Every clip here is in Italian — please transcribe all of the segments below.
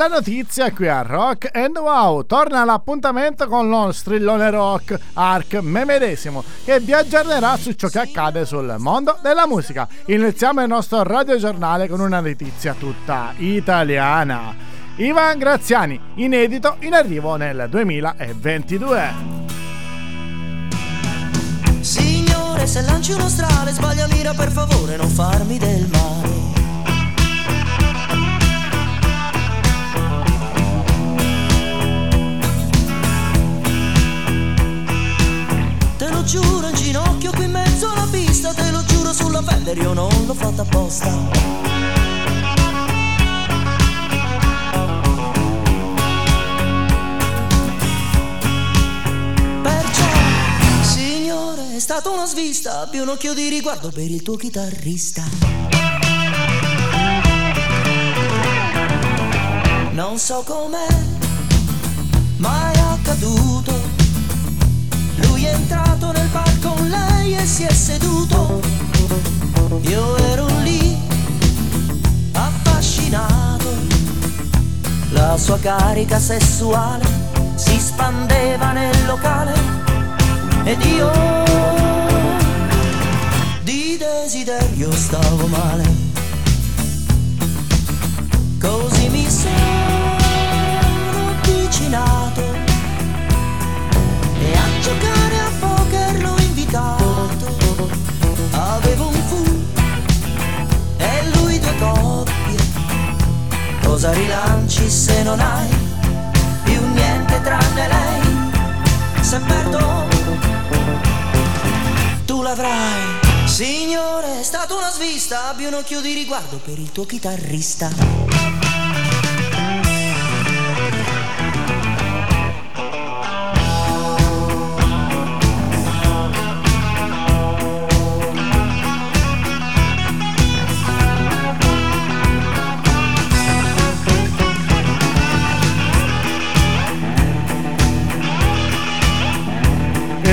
La notizia qui a Rock and Wow. Torna l'appuntamento con lo strillone rock Arc me medesimo che vi aggiornerà su ciò che accade sul mondo della musica. Iniziamo il nostro radiogiornale con una notizia tutta italiana. Ivan Graziani, inedito in arrivo nel 2022. Signore, se lanci uno strale, sbaglia mira per favore, non farmi del male. Lo giuro in ginocchio qui in mezzo alla pista, te lo giuro sulla Fender, io non l'ho fatta apposta. Perciò, signore, è stata una svista, più un occhio di riguardo per il tuo chitarrista. Non so com'è, ma è accaduto entrato nel bar con lei e si è seduto. Io ero lì, affascinato. La sua carica sessuale si spandeva nel locale ed io di desiderio stavo male. Cosa rilanci se non hai più niente tranne lei? Se perdo, tu l'avrai. Signore, è stata una svista, abbi un occhio di riguardo per il tuo chitarrista.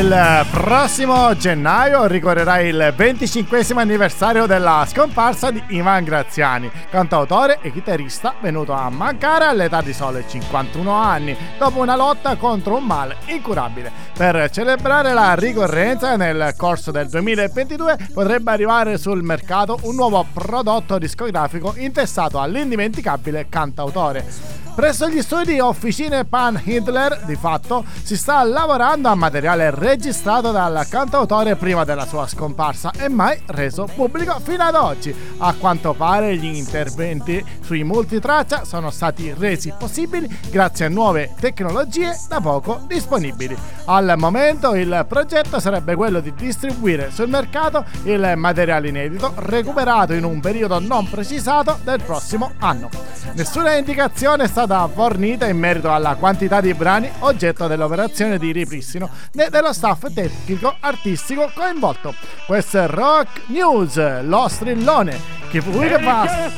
Il prossimo gennaio ricorrerà il 25 anniversario della scomparsa di Ivan Graziani, cantautore e chitarrista venuto a mancare all'età di sole 51 anni, dopo una lotta contro un male incurabile. Per celebrare la ricorrenza, nel corso del 2022 potrebbe arrivare sul mercato un nuovo prodotto discografico intestato all'indimenticabile cantautore. Presso gli studi Officine Pan Hitler, di fatto, si sta lavorando a materiale registrato dal cantautore prima della sua scomparsa e mai reso pubblico fino ad oggi. A quanto pare gli interventi sui multitraccia sono stati resi possibili grazie a nuove tecnologie da poco disponibili. Al momento il progetto sarebbe quello di distribuire sul mercato il materiale inedito recuperato in un periodo non precisato del prossimo anno. Nessuna indicazione è stata stata fornita in merito alla quantità di brani oggetto dell'operazione di ripristino né dello staff tecnico artistico coinvolto. Questo è Rock News, lo strillone. Che colui che fa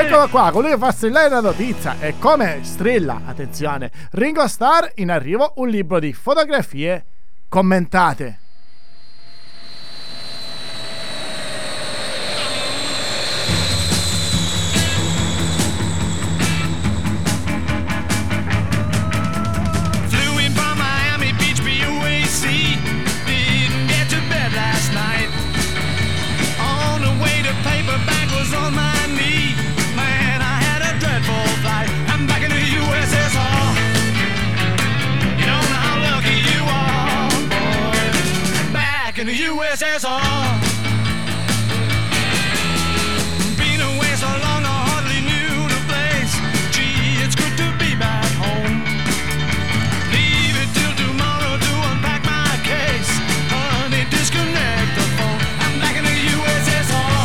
eccolo qua colui che fa strillare la notizia. E come strilla attenzione Ringo Starr in arrivo un libro di fotografie commentate is eso? Been away so long I hardly knew the place. Gee, it's good to be back home. Leave it till tomorrow to unpack my case. Honey, disconnect the phone. I'm back in the USSR.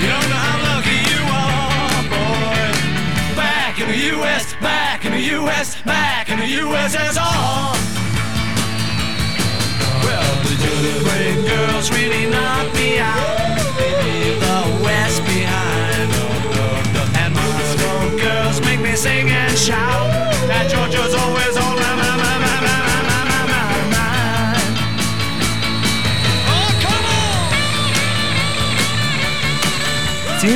You don't know how lucky you are, boy. Back in the US, back in the US, back in the USSR. really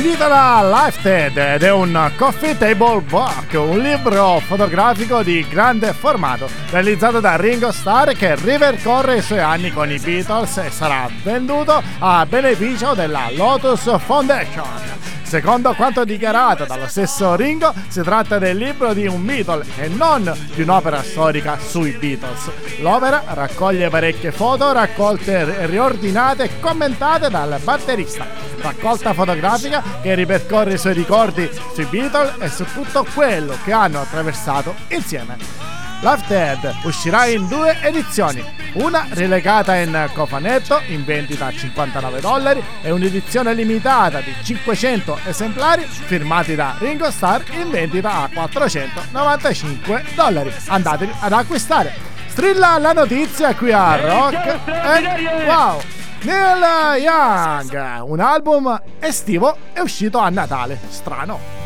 Si intitola Lifted ed è un coffee table book, un libro fotografico di grande formato realizzato da Ringo Starr che ripercorre i suoi anni con i Beatles e sarà venduto a beneficio della Lotus Foundation. Secondo quanto dichiarato dallo stesso Ringo, si tratta del libro di un Beatle e non di un'opera storica sui Beatles. L'opera raccoglie parecchie foto raccolte, riordinate e commentate dal batterista. Raccolta fotografica che ripercorre i suoi ricordi sui Beatles e su tutto quello che hanno attraversato insieme. Love uscirà in due edizioni, una relegata in cofanetto in vendita a 59 dollari e un'edizione limitata di 500 esemplari firmati da Ringo Starr in vendita a 495 dollari. Andatevi ad acquistare. Strilla la notizia qui a Rock and Wow! Neil Young, un album estivo è uscito a Natale. Strano.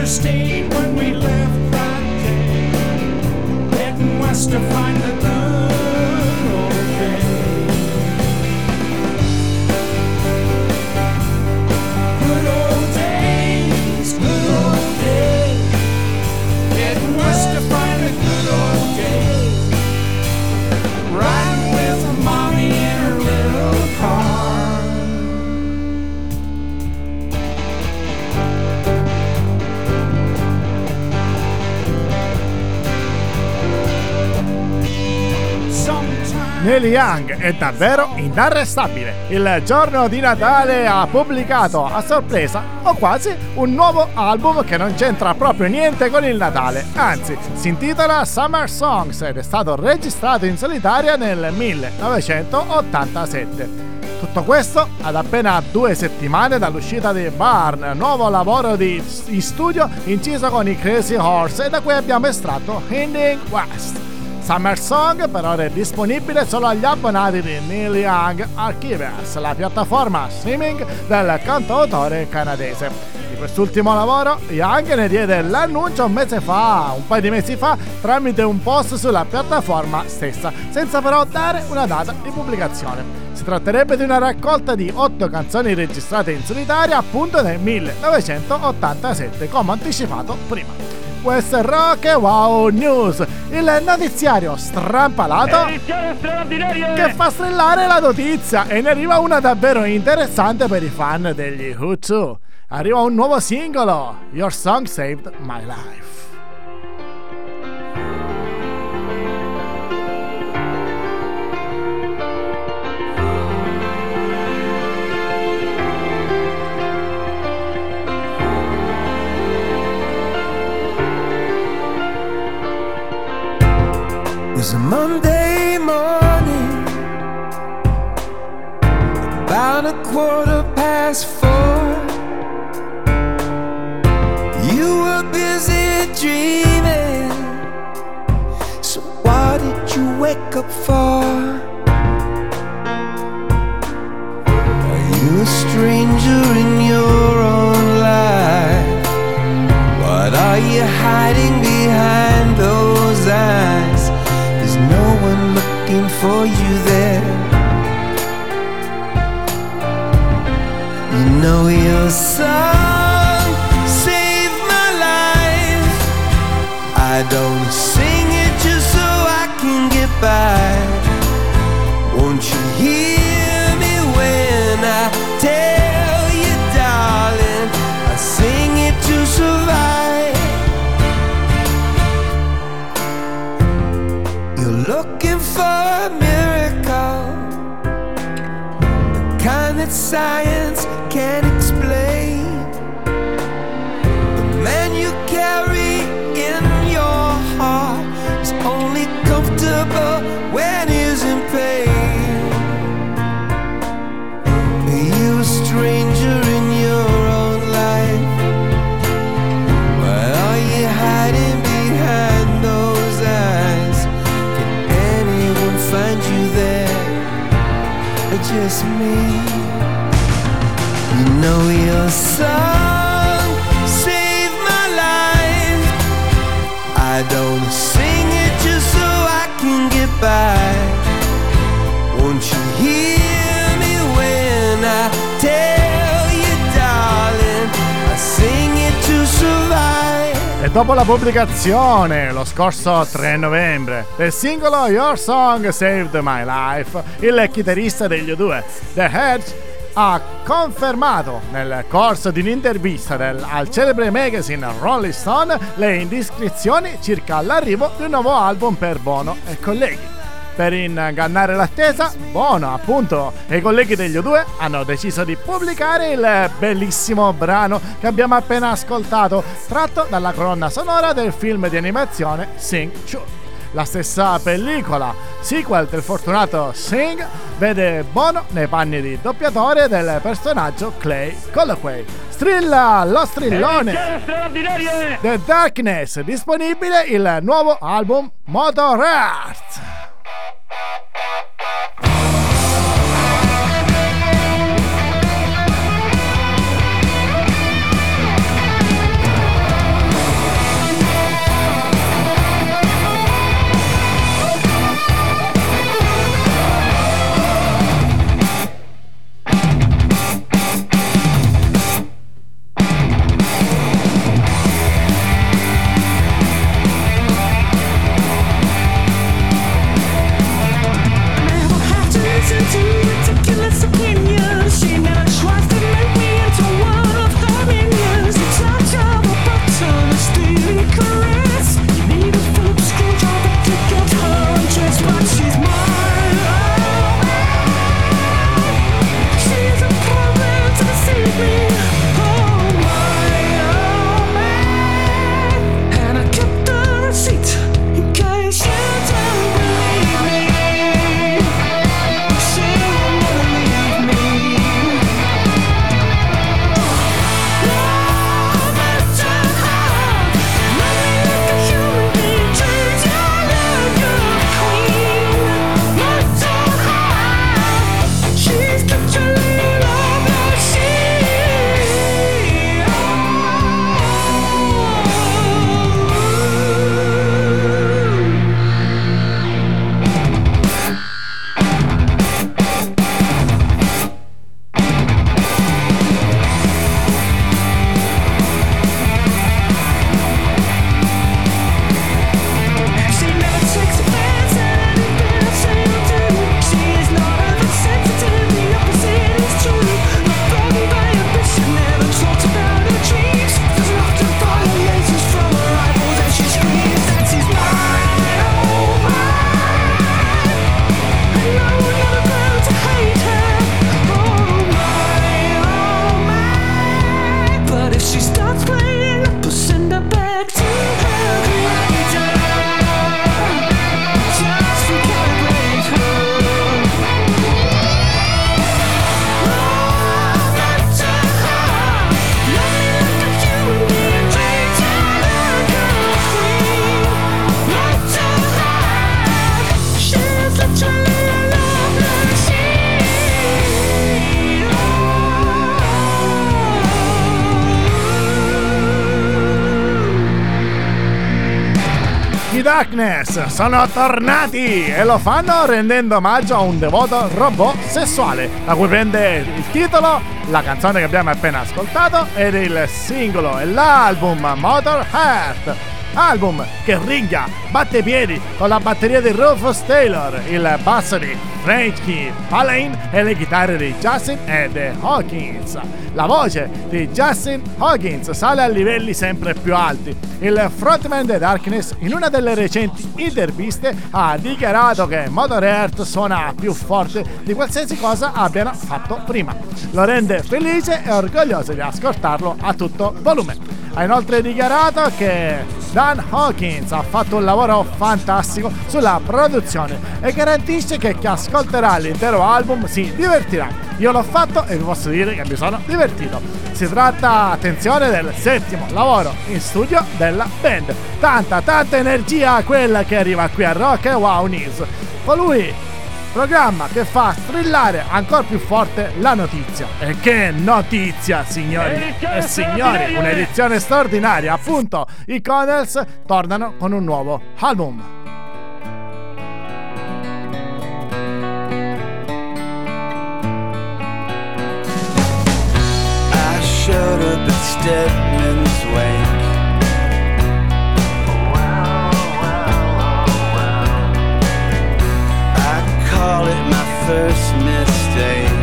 another state when we left that day, heading west to find the. Neil Young è davvero inarrestabile. Il giorno di Natale ha pubblicato a sorpresa, o quasi, un nuovo album che non c'entra proprio niente con il Natale. Anzi, si intitola Summer Songs ed è stato registrato in solitaria nel 1987. Tutto questo ad appena due settimane dall'uscita di Barn, nuovo lavoro di, studio inciso con i Crazy Horse e da cui abbiamo estratto Hinding West. Summer Song per ora è disponibile solo agli abbonati di Neil Young Archives, la piattaforma streaming del cantautore canadese. Di quest'ultimo lavoro Young ne diede l'annuncio un mese fa, un paio di mesi fa, tramite un post sulla piattaforma stessa, senza però dare una data di pubblicazione. Si tratterebbe di una raccolta di 8 canzoni registrate in solitaria appunto nel 1987, come anticipato prima. West Rock Wow News, il notiziario strampalato che fa strillare la notizia e ne arriva una davvero interessante per i fan degli Who Arriva un nuovo singolo, Your Song Saved My Life. Was a Monday morning, about a quarter past four. You were busy dreaming. So, why did you wake up for? Are you a stranger in your own life? What are you hiding behind waiting for you there. You know you're so science E dopo la pubblicazione lo scorso 3 novembre del singolo Your Song Saved My Life, il chitarrista degli U2, The Hedge, ha confermato nel corso di un'intervista del- al celebre magazine Rolling Stone le indiscrezioni circa l'arrivo di un nuovo album per Bono e colleghi. Per ingannare l'attesa, Bono, appunto, e i colleghi degli U2 hanno deciso di pubblicare il bellissimo brano che abbiamo appena ascoltato, tratto dalla colonna sonora del film di animazione Sing 2. La stessa pellicola, sequel del fortunato Sing, vede Bono nei panni di doppiatore del personaggio Clay Colloway. Strilla lo strillone! The Darkness, disponibile il nuovo album Motor Earth. Darkness sono tornati e lo fanno rendendo omaggio a un devoto robot sessuale, da cui prende il titolo la canzone che abbiamo appena ascoltato ed il singolo e l'album Motor Heart album che ringa, batte i piedi con la batteria di Rufus Taylor, il basso di Frankie Palain e le chitarre di Justin e The Hawkins. La voce di Justin Hawkins sale a livelli sempre più alti. Il frontman The Darkness in una delle recenti interviste ha dichiarato che Motor Earth suona più forte di qualsiasi cosa abbiano fatto prima. Lo rende felice e orgoglioso di ascoltarlo a tutto volume. Ha inoltre dichiarato che Dan Hawkins ha fatto un lavoro fantastico sulla produzione e garantisce che chi ascolterà l'intero album si divertirà. Io l'ho fatto e vi posso dire che mi sono divertito. Si tratta, attenzione, del settimo lavoro in studio della band. Tanta, tanta energia quella che arriva qui a Rock e Wow News. Colui programma che fa strillare ancora più forte la notizia. E che notizia, signori e signori! Un'edizione straordinaria, appunto! I Connells tornano con un nuovo album. Showed up at first mistake.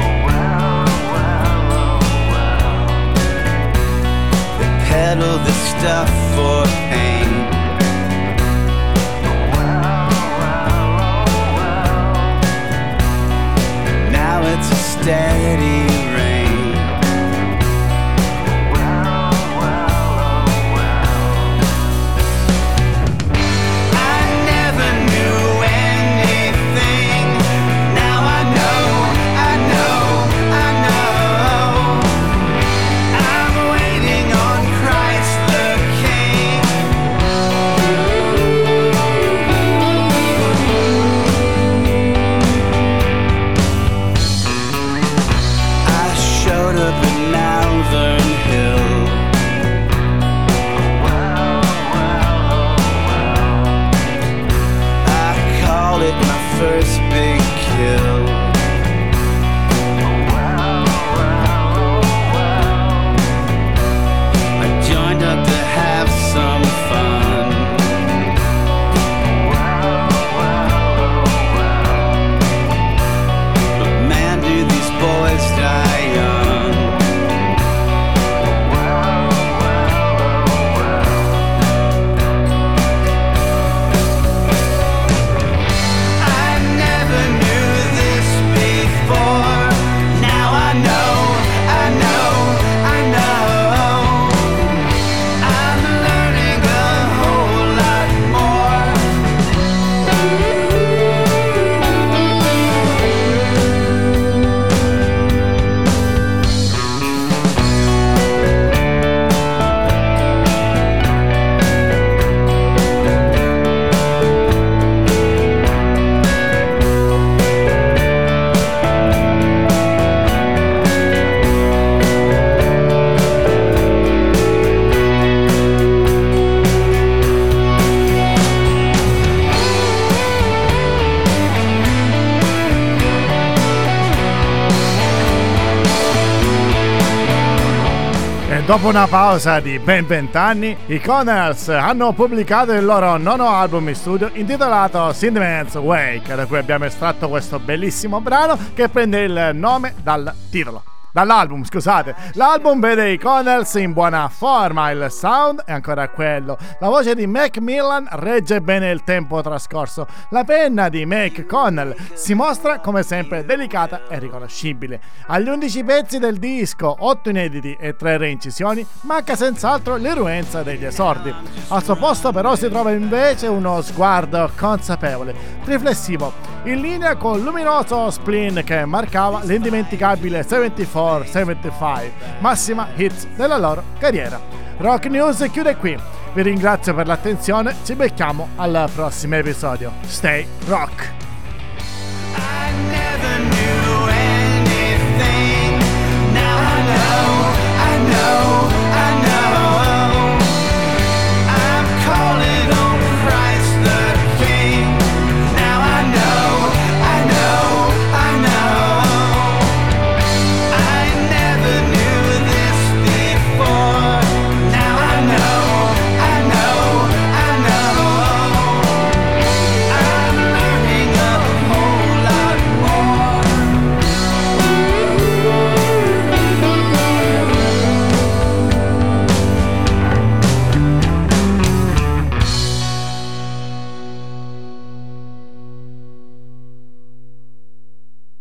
Oh, well, well, oh, well. They peddle the stuff for pain. Oh, well, now it's a steady dopo una pausa di ben vent'anni, i Connells hanno pubblicato il loro nono album in studio intitolato Sandman's Wake, da cui abbiamo estratto questo bellissimo brano che prende il nome dal titolo. Dall'album, scusate. L'album vede i Connells in buona forma, il sound è ancora quello. La voce di Macmillan regge bene il tempo trascorso. La penna di Mac Connell si mostra come sempre delicata e riconoscibile. Agli 11 pezzi del disco, 8 inediti e 3 reincisioni, manca senz'altro l'irruenza degli esordi. Al suo posto però si trova invece uno sguardo consapevole, riflessivo, in linea con il luminoso spleen che marcava l'indimenticabile Hardcore 75, massima hits della loro carriera. Rock News chiude qui. Vi ringrazio per l'attenzione, ci becchiamo al prossimo episodio. Stay rock! I